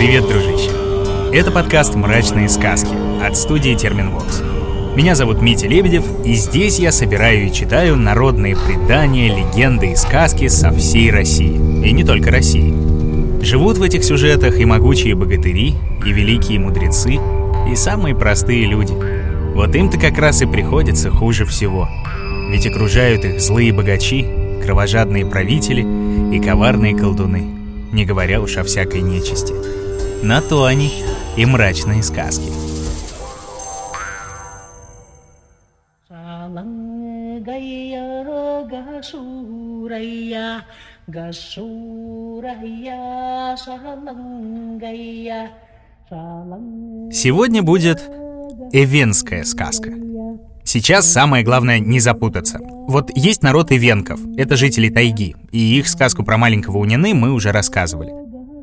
Привет, дружище! Это подкаст «Мрачные сказки» от студии Терминвокс. Меня зовут Митя Лебедев, и здесь я собираю и читаю народные предания, легенды и сказки со всей России. И не только России. Живут в этих сюжетах и могучие богатыри, и великие мудрецы, и самые простые люди. Вот им-то как раз и приходится хуже всего. Ведь окружают их злые богачи, кровожадные правители и коварные колдуны, не говоря уж о всякой нечисти. На то они и мрачные сказки. Сегодня будет эвенская сказка. Сейчас самое главное не запутаться. Вот есть народ ивенков, это жители тайги, и их сказку про маленького Уняны мы уже рассказывали.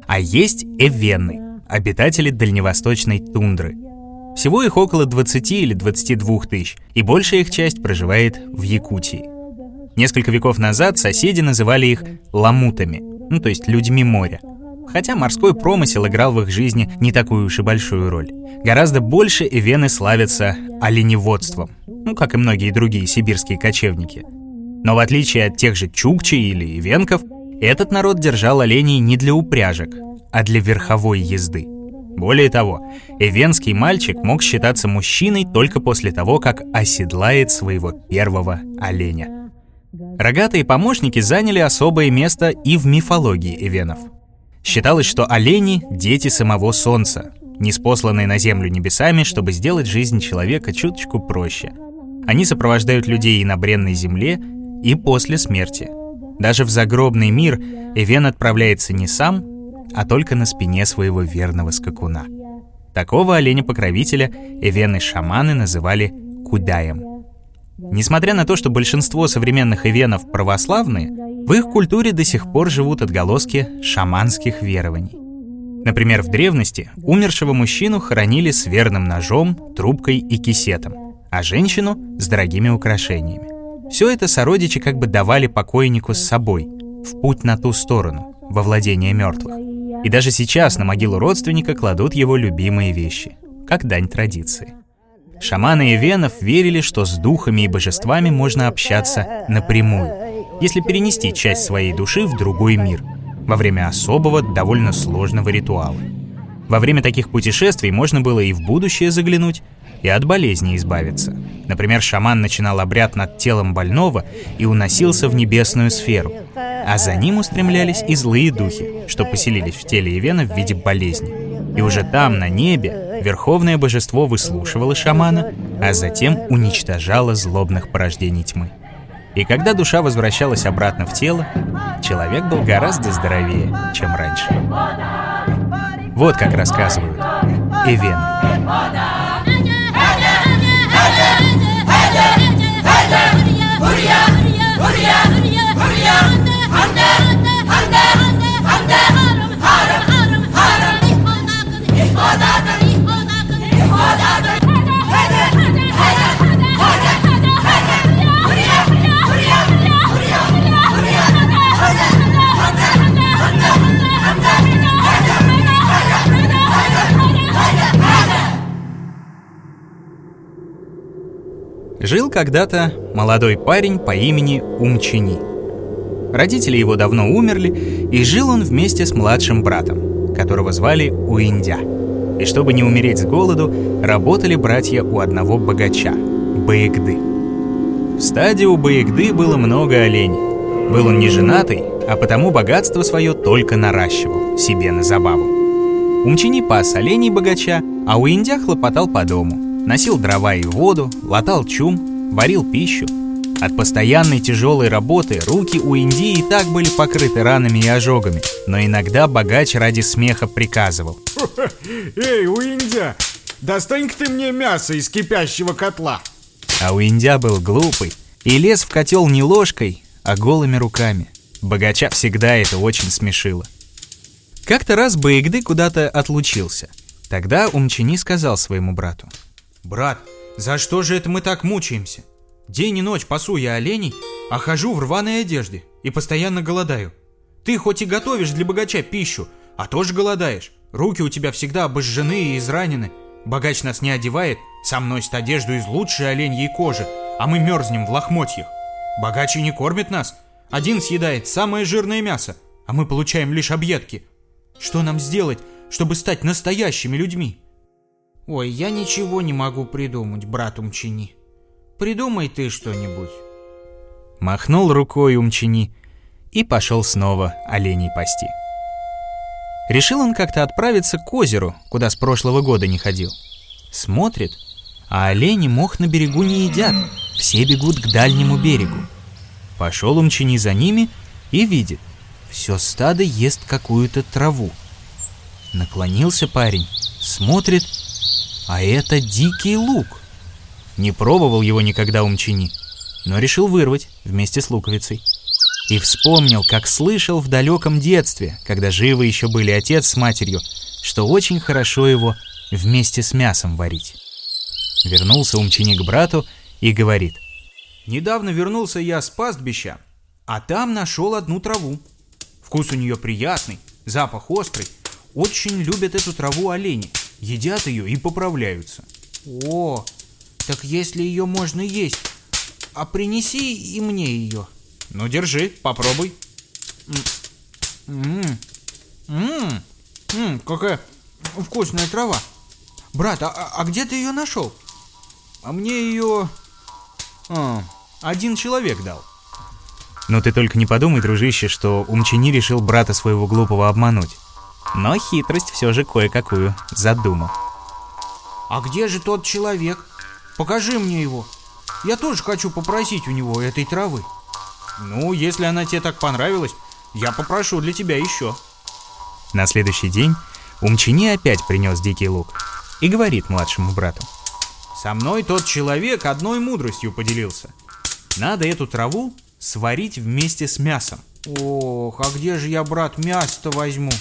А есть эвены, обитатели дальневосточной тундры. Всего их около 20 или 22 тысяч, и большая их часть проживает в Якутии. Несколько веков назад соседи называли их ламутами, ну то есть людьми моря. Хотя морской промысел играл в их жизни не такую уж и большую роль. Гораздо больше эвены славятся оленеводством, ну как и многие другие сибирские кочевники. Но в отличие от тех же чукчи или ивенков, этот народ держал оленей не для упряжек, а для верховой езды. Более того, эвенский мальчик мог считаться мужчиной только после того, как оседлает своего первого оленя. Рогатые помощники заняли особое место и в мифологии эвенов – Считалось, что олени — дети самого Солнца, неспосланные на Землю небесами, чтобы сделать жизнь человека чуточку проще. Они сопровождают людей и на бренной земле, и после смерти. Даже в загробный мир Эвен отправляется не сам, а только на спине своего верного скакуна. Такого оленя-покровителя эвены-шаманы называли Кудаем. Несмотря на то, что большинство современных эвенов православные, в их культуре до сих пор живут отголоски шаманских верований. Например, в древности умершего мужчину хоронили с верным ножом, трубкой и кисетом, а женщину — с дорогими украшениями. Все это сородичи как бы давали покойнику с собой, в путь на ту сторону, во владение мертвых. И даже сейчас на могилу родственника кладут его любимые вещи, как дань традиции. Шаманы и венов верили, что с духами и божествами можно общаться напрямую, если перенести часть своей души в другой мир во время особого, довольно сложного ритуала. Во время таких путешествий можно было и в будущее заглянуть, и от болезни избавиться. Например, шаман начинал обряд над телом больного и уносился в небесную сферу, а за ним устремлялись и злые духи, что поселились в теле Ивена в виде болезни. И уже там, на небе, верховное божество выслушивало шамана, а затем уничтожало злобных порождений тьмы. И когда душа возвращалась обратно в тело, человек был гораздо здоровее, чем раньше. Вот как рассказывают Эвены. Жил когда-то молодой парень по имени Умчини. Родители его давно умерли, и жил он вместе с младшим братом, которого звали Уиндя. И чтобы не умереть с голоду, работали братья у одного богача – Баегды. В стаде у Баегды было много оленей. Был он не женатый, а потому богатство свое только наращивал, себе на забаву. Умчини пас оленей богача, а Уиндя хлопотал по дому – Носил дрова и воду, латал чум, варил пищу. От постоянной тяжелой работы руки у Индии и так были покрыты ранами и ожогами, но иногда богач ради смеха приказывал. «Эй, Уиндя, достань-ка ты мне мясо из кипящего котла!» А Уиндя был глупый и лез в котел не ложкой, а голыми руками. Богача всегда это очень смешило. Как-то раз Баигды куда-то отлучился. Тогда Умчини сказал своему брату – «Брат, за что же это мы так мучаемся? День и ночь пасу я оленей, а хожу в рваной одежде и постоянно голодаю. Ты хоть и готовишь для богача пищу, а тоже голодаешь. Руки у тебя всегда обожжены и изранены. Богач нас не одевает, сам носит одежду из лучшей оленьей кожи, а мы мерзнем в лохмотьях. Богач и не кормит нас. Один съедает самое жирное мясо, а мы получаем лишь объедки. Что нам сделать, чтобы стать настоящими людьми? Ой, я ничего не могу придумать, брат Умчини. Придумай ты что-нибудь. Махнул рукой Умчини и пошел снова оленей пасти. Решил он как-то отправиться к озеру, куда с прошлого года не ходил. Смотрит, а олени мох на берегу не едят, все бегут к дальнему берегу. Пошел Умчини за ними и видит, все стадо ест какую-то траву. Наклонился парень, смотрит, а это дикий лук. Не пробовал его никогда Умчини, но решил вырвать вместе с луковицей. И вспомнил, как слышал в далеком детстве, когда живы еще были отец с матерью, что очень хорошо его вместе с мясом варить. Вернулся Умчини к брату и говорит. Недавно вернулся я с пастбища, а там нашел одну траву. Вкус у нее приятный, запах острый. Очень любят эту траву олени, едят ее и поправляются. О, так если ее можно есть, а принеси и мне ее. Ну, держи, попробуй. Ммм, ммм, ммм, какая вкусная трава. Брат, а, а где ты ее нашел? А мне ее... А, один человек дал. Но ты только не подумай, дружище, что Умчини решил брата своего глупого обмануть. Но хитрость все же кое-какую задумал. А где же тот человек? Покажи мне его. Я тоже хочу попросить у него этой травы. Ну, если она тебе так понравилась, я попрошу для тебя еще. На следующий день Умчини опять принес дикий лук и говорит младшему брату. Со мной тот человек одной мудростью поделился. Надо эту траву сварить вместе с мясом. Ох, а где же я, брат, мясо-то возьму?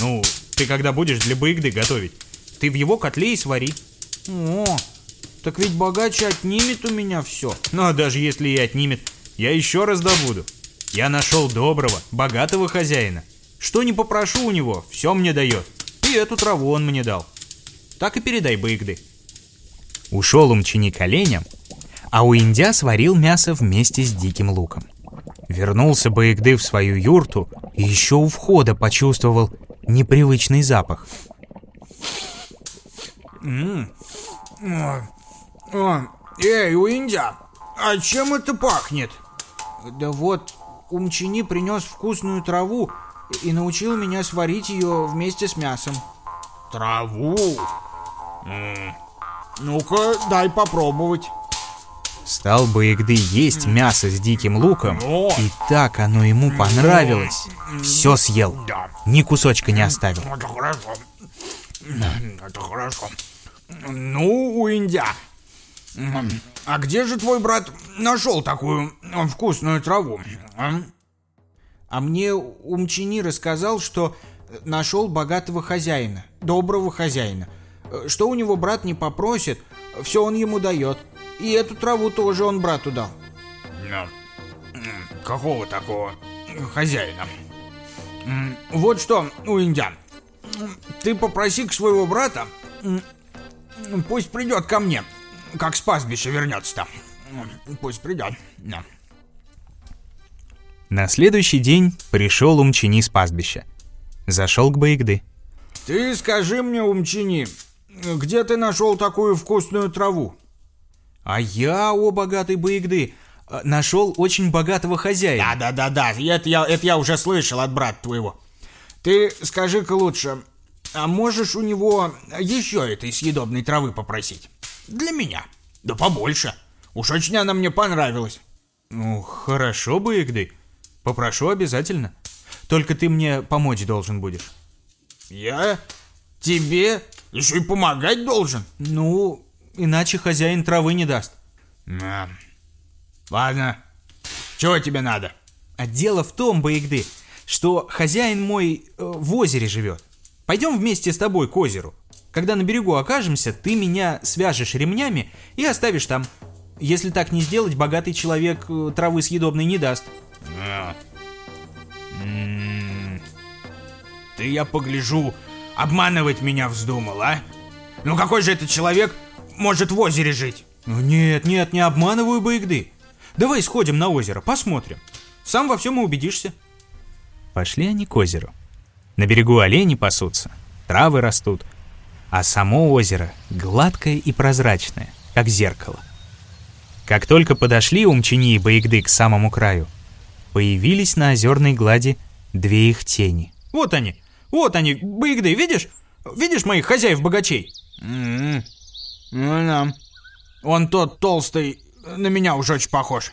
Ну, ты когда будешь для быгды готовить, ты в его котле и свари. О, так ведь богач отнимет у меня все. Ну, а даже если и отнимет, я еще раз добуду. Я нашел доброго, богатого хозяина. Что не попрошу у него, все мне дает. И эту траву он мне дал. Так и передай Быгды. Ушел Умчини оленям, а у Индя сварил мясо вместе с диким луком. Вернулся Баегды в свою юрту и еще у входа почувствовал непривычный запах. -м -м. Эй, Уиндя, а чем это пахнет? Да вот, Умчини принес вкусную траву и научил меня сварить ее вместе с мясом. Траву? Ну-ка, дай попробовать. Стал Баегды есть мясо с диким луком, и так оно ему понравилось. Все съел, ни кусочка не оставил. Это хорошо. Это хорошо. Ну, Уиндя, а где же твой брат нашел такую вкусную траву? А, а мне Умчини рассказал, что нашел богатого хозяина, доброго хозяина. Что у него брат не попросит, все он ему дает. И эту траву тоже он брату дал. Ну, какого такого хозяина? Вот что, Уиндя, ты попроси к своего брата, пусть придет ко мне, как с пастбища вернется-то. Пусть придет, да. На следующий день пришел Умчини с пастбища. Зашел к Баигды. Ты скажи мне, Умчини, где ты нашел такую вкусную траву? А я, о богатый Баигды, нашел очень богатого хозяина. Да-да-да-да, это я, это я уже слышал от брата твоего. Ты скажи-ка лучше, а можешь у него еще этой съедобной травы попросить? Для меня. Да побольше. Уж очень она мне понравилась. Ну, хорошо, Баигды. Попрошу обязательно. Только ты мне помочь должен будешь. Я? Тебе? Еще и помогать должен? Ну, иначе хозяин травы не даст. А. Ладно. Чего тебе надо? А дело в том, Баигды, что хозяин мой э, в озере живет. Пойдем вместе с тобой к озеру. Когда на берегу окажемся, ты меня свяжешь ремнями и оставишь там. Если так не сделать, богатый человек э, травы съедобной не даст. Ты, я погляжу, Обманывать меня вздумал, а? Ну какой же этот человек может в озере жить? Ну нет, нет, не обманываю Баигды. Давай сходим на озеро, посмотрим. Сам во всем и убедишься. Пошли они к озеру. На берегу олени пасутся, травы растут, а само озеро гладкое и прозрачное, как зеркало. Как только подошли Умчини и Баигды к самому краю, появились на озерной глади две их тени. Вот они, вот они, Баигды, видишь? Видишь моих хозяев-богачей? М-м. Ну да. Он тот толстый на меня уже очень похож.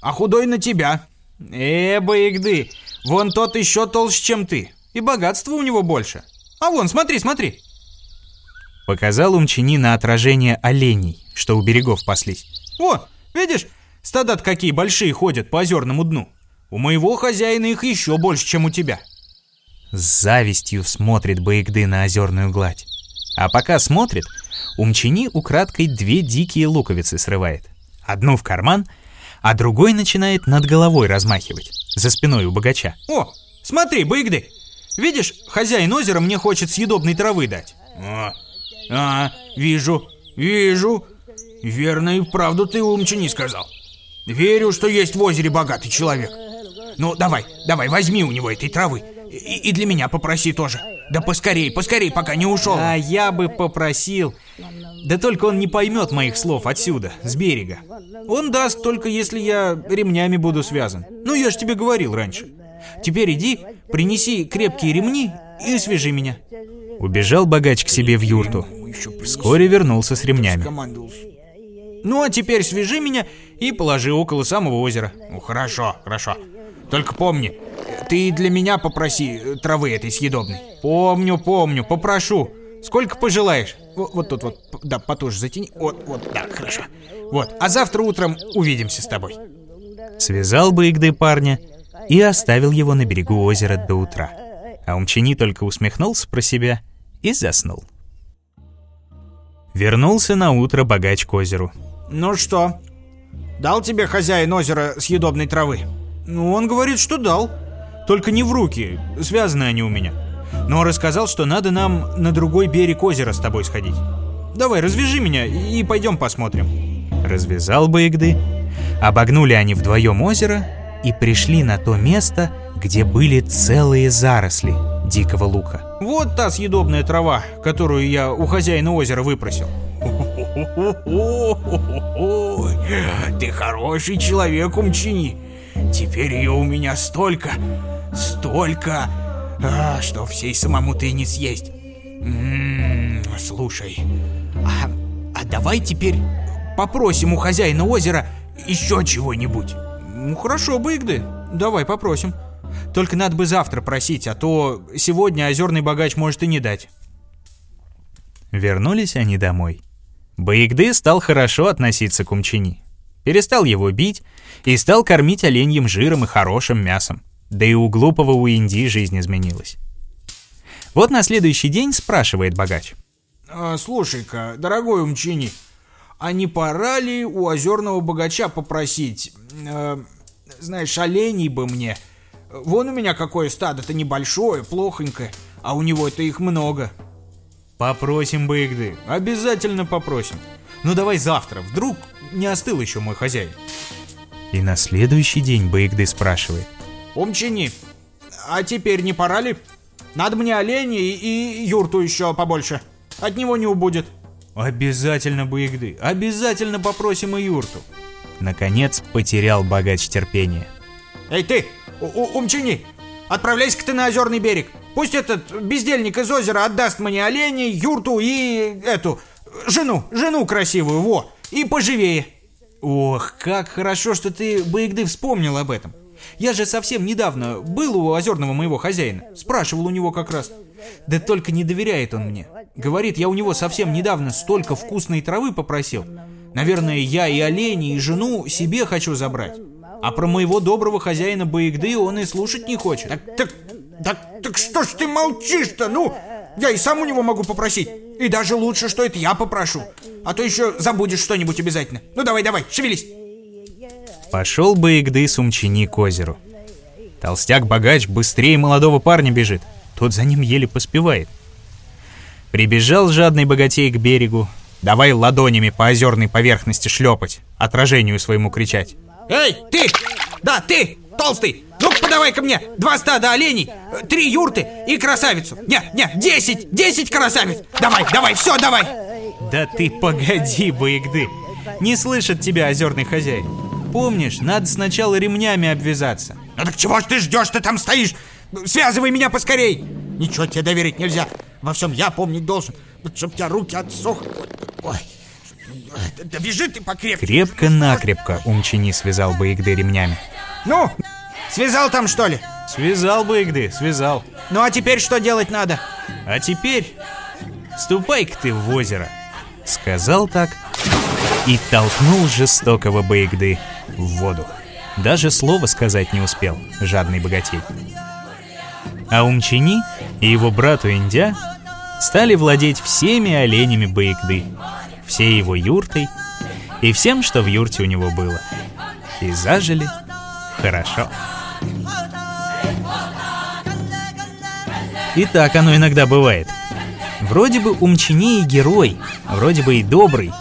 А худой на тебя. Э, Баигды, вон тот еще толще, чем ты. И богатства у него больше. А вон, смотри, смотри. Показал Умчини на отражение оленей, что у берегов паслись. О, видишь, стада какие большие ходят по озерному дну. У моего хозяина их еще больше, чем у тебя. С завистью смотрит Баигды на озерную гладь. А пока смотрит, Умчини украдкой две дикие луковицы срывает. Одну в карман, а другой начинает над головой размахивать, за спиной у богача. О, смотри, Баигды, видишь, хозяин озера мне хочет съедобной травы дать. А вижу, вижу. Верно и вправду ты Умчини сказал. Верю, что есть в озере богатый человек. Ну, давай, давай, возьми у него этой травы. И, и для меня попроси тоже. Да поскорей, поскорей, пока не ушел. А я бы попросил. Да только он не поймет моих слов отсюда, с берега. Он даст только если я ремнями буду связан. Ну, я же тебе говорил раньше. Теперь иди, принеси крепкие ремни и свяжи меня. Убежал богач к себе в юрту. Вскоре вернулся с ремнями. Ну а теперь свяжи меня и положи около самого озера. Ну хорошо, хорошо. Только помни, ты для меня попроси э, травы этой съедобной. Помню, помню, попрошу. Сколько пожелаешь. Вот, вот тут вот, да, потуже затяни. Вот, вот, да, хорошо. Вот, а завтра утром увидимся с тобой. Связал бы Игды парня и оставил его на берегу озера до утра. А Умчини только усмехнулся про себя и заснул. Вернулся на утро богач к озеру. Ну что, дал тебе хозяин озера съедобной травы? Ну, он говорит, что дал. Только не в руки, связаны они у меня. Но рассказал, что надо нам на другой берег озера с тобой сходить. Давай, развяжи меня и пойдем посмотрим. Развязал бы Игды. Обогнули они вдвоем озеро и пришли на то место, где были целые заросли дикого лука. Вот та съедобная трава, которую я у хозяина озера выпросил. Ты хороший человек, Умчини. Теперь ее у меня столько, столько, а, что всей самому ты не съесть. М -м, слушай, а, а давай теперь попросим у хозяина озера еще чего-нибудь. Ну хорошо, Быгды, давай попросим. Только надо бы завтра просить, а то сегодня озерный богач может и не дать. Вернулись они домой. Баигды стал хорошо относиться к Умчини. Перестал его бить и стал кормить оленьим жиром и хорошим мясом. Да и у глупого Уинди жизнь изменилась. Вот на следующий день спрашивает богач. А, «Слушай-ка, дорогой Умчини, а не пора ли у озерного богача попросить, э, знаешь, оленей бы мне? Вон у меня какое стадо-то небольшое, плохонькое, а у него-то их много». Попросим бы Игды, обязательно попросим. Ну давай завтра, вдруг не остыл еще мой хозяин. И на следующий день Баигды спрашивает. Умчини, а теперь не пора ли? Надо мне оленей и юрту еще побольше. От него не убудет. Обязательно Баигды, обязательно попросим и юрту. Наконец потерял богач терпение. Эй ты, Умчини, отправляйся-ка ты на озерный берег. Пусть этот бездельник из озера отдаст мне оленей, юрту и эту, жену, жену красивую, во, и поживее. Ох, как хорошо, что ты, Баигды, вспомнил об этом. Я же совсем недавно был у озерного моего хозяина. Спрашивал у него как раз. Да только не доверяет он мне. Говорит, я у него совсем недавно столько вкусной травы попросил. Наверное, я и оленей, и жену себе хочу забрать. А про моего доброго хозяина Баигды он и слушать не хочет. Так, так, так, так что ж ты молчишь-то? Ну, я и сам у него могу попросить. И даже лучше, что это я попрошу. А то еще забудешь что-нибудь обязательно. Ну давай, давай, шевелись. Пошел бы Игды с Умчини к озеру. Толстяк-богач быстрее молодого парня бежит. Тот за ним еле поспевает. Прибежал жадный богатей к берегу. Давай ладонями по озерной поверхности шлепать, отражению своему кричать. Эй, ты! Да, ты! Толстый! ну подавай ко мне два стада оленей, три юрты и красавицу. Не, не, десять, десять красавиц. Давай, давай, все, давай. Да ты погоди, Баигды. Не слышит тебя озерный хозяин. Помнишь, надо сначала ремнями обвязаться. Ну так чего ж ты ждешь, ты там стоишь? Связывай меня поскорей. Ничего тебе доверить нельзя. Во всем я помнить должен. Чтоб у тебя руки отсохли. Ой. Да бежи ты покрепче. Крепко-накрепко Умчини связал Баигды ремнями. Ну, связал там что ли? Связал Баигды, связал. Ну а теперь что делать надо? А теперь ступай-ка ты в озеро. Сказал так и толкнул жестокого Баигды в воду. Даже слова сказать не успел, жадный богатей. А Умчини и его брату Индя стали владеть всеми оленями Баигды, всей его юртой и всем, что в юрте у него было. И зажили хорошо. И так оно иногда бывает. Вроде бы Умчини и герой, вроде бы и добрый.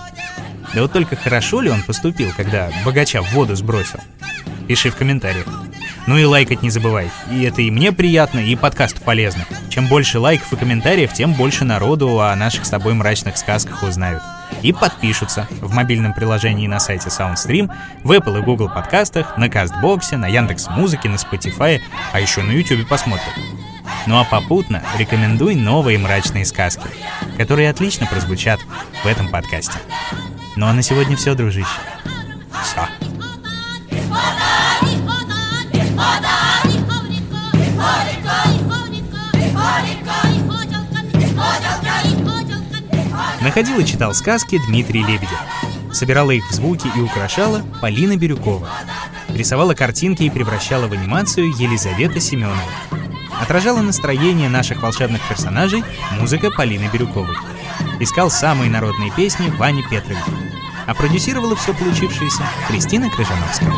Да вот только хорошо ли он поступил, когда богача в воду сбросил? Пиши в комментариях. Ну и лайкать не забывай. И это и мне приятно, и подкасту полезно. Чем больше лайков и комментариев, тем больше народу о наших с тобой мрачных сказках узнают. И подпишутся в мобильном приложении на сайте SoundStream, в Apple и Google подкастах, на Кастбоксе, на Яндекс Музыке, на Spotify, а еще на YouTube посмотрят. Ну а попутно рекомендуй новые мрачные сказки, которые отлично прозвучат в этом подкасте. Ну а на сегодня все, дружище. Все. Находил и читал сказки Дмитрий Лебедев. Собирала их в звуки и украшала Полина Бирюкова. Рисовала картинки и превращала в анимацию Елизавета Семенова. Отражала настроение наших волшебных персонажей музыка Полины Бирюковой. Искал самые народные песни Вани Петрович. А продюсировала все получившееся Кристина Крыжановская.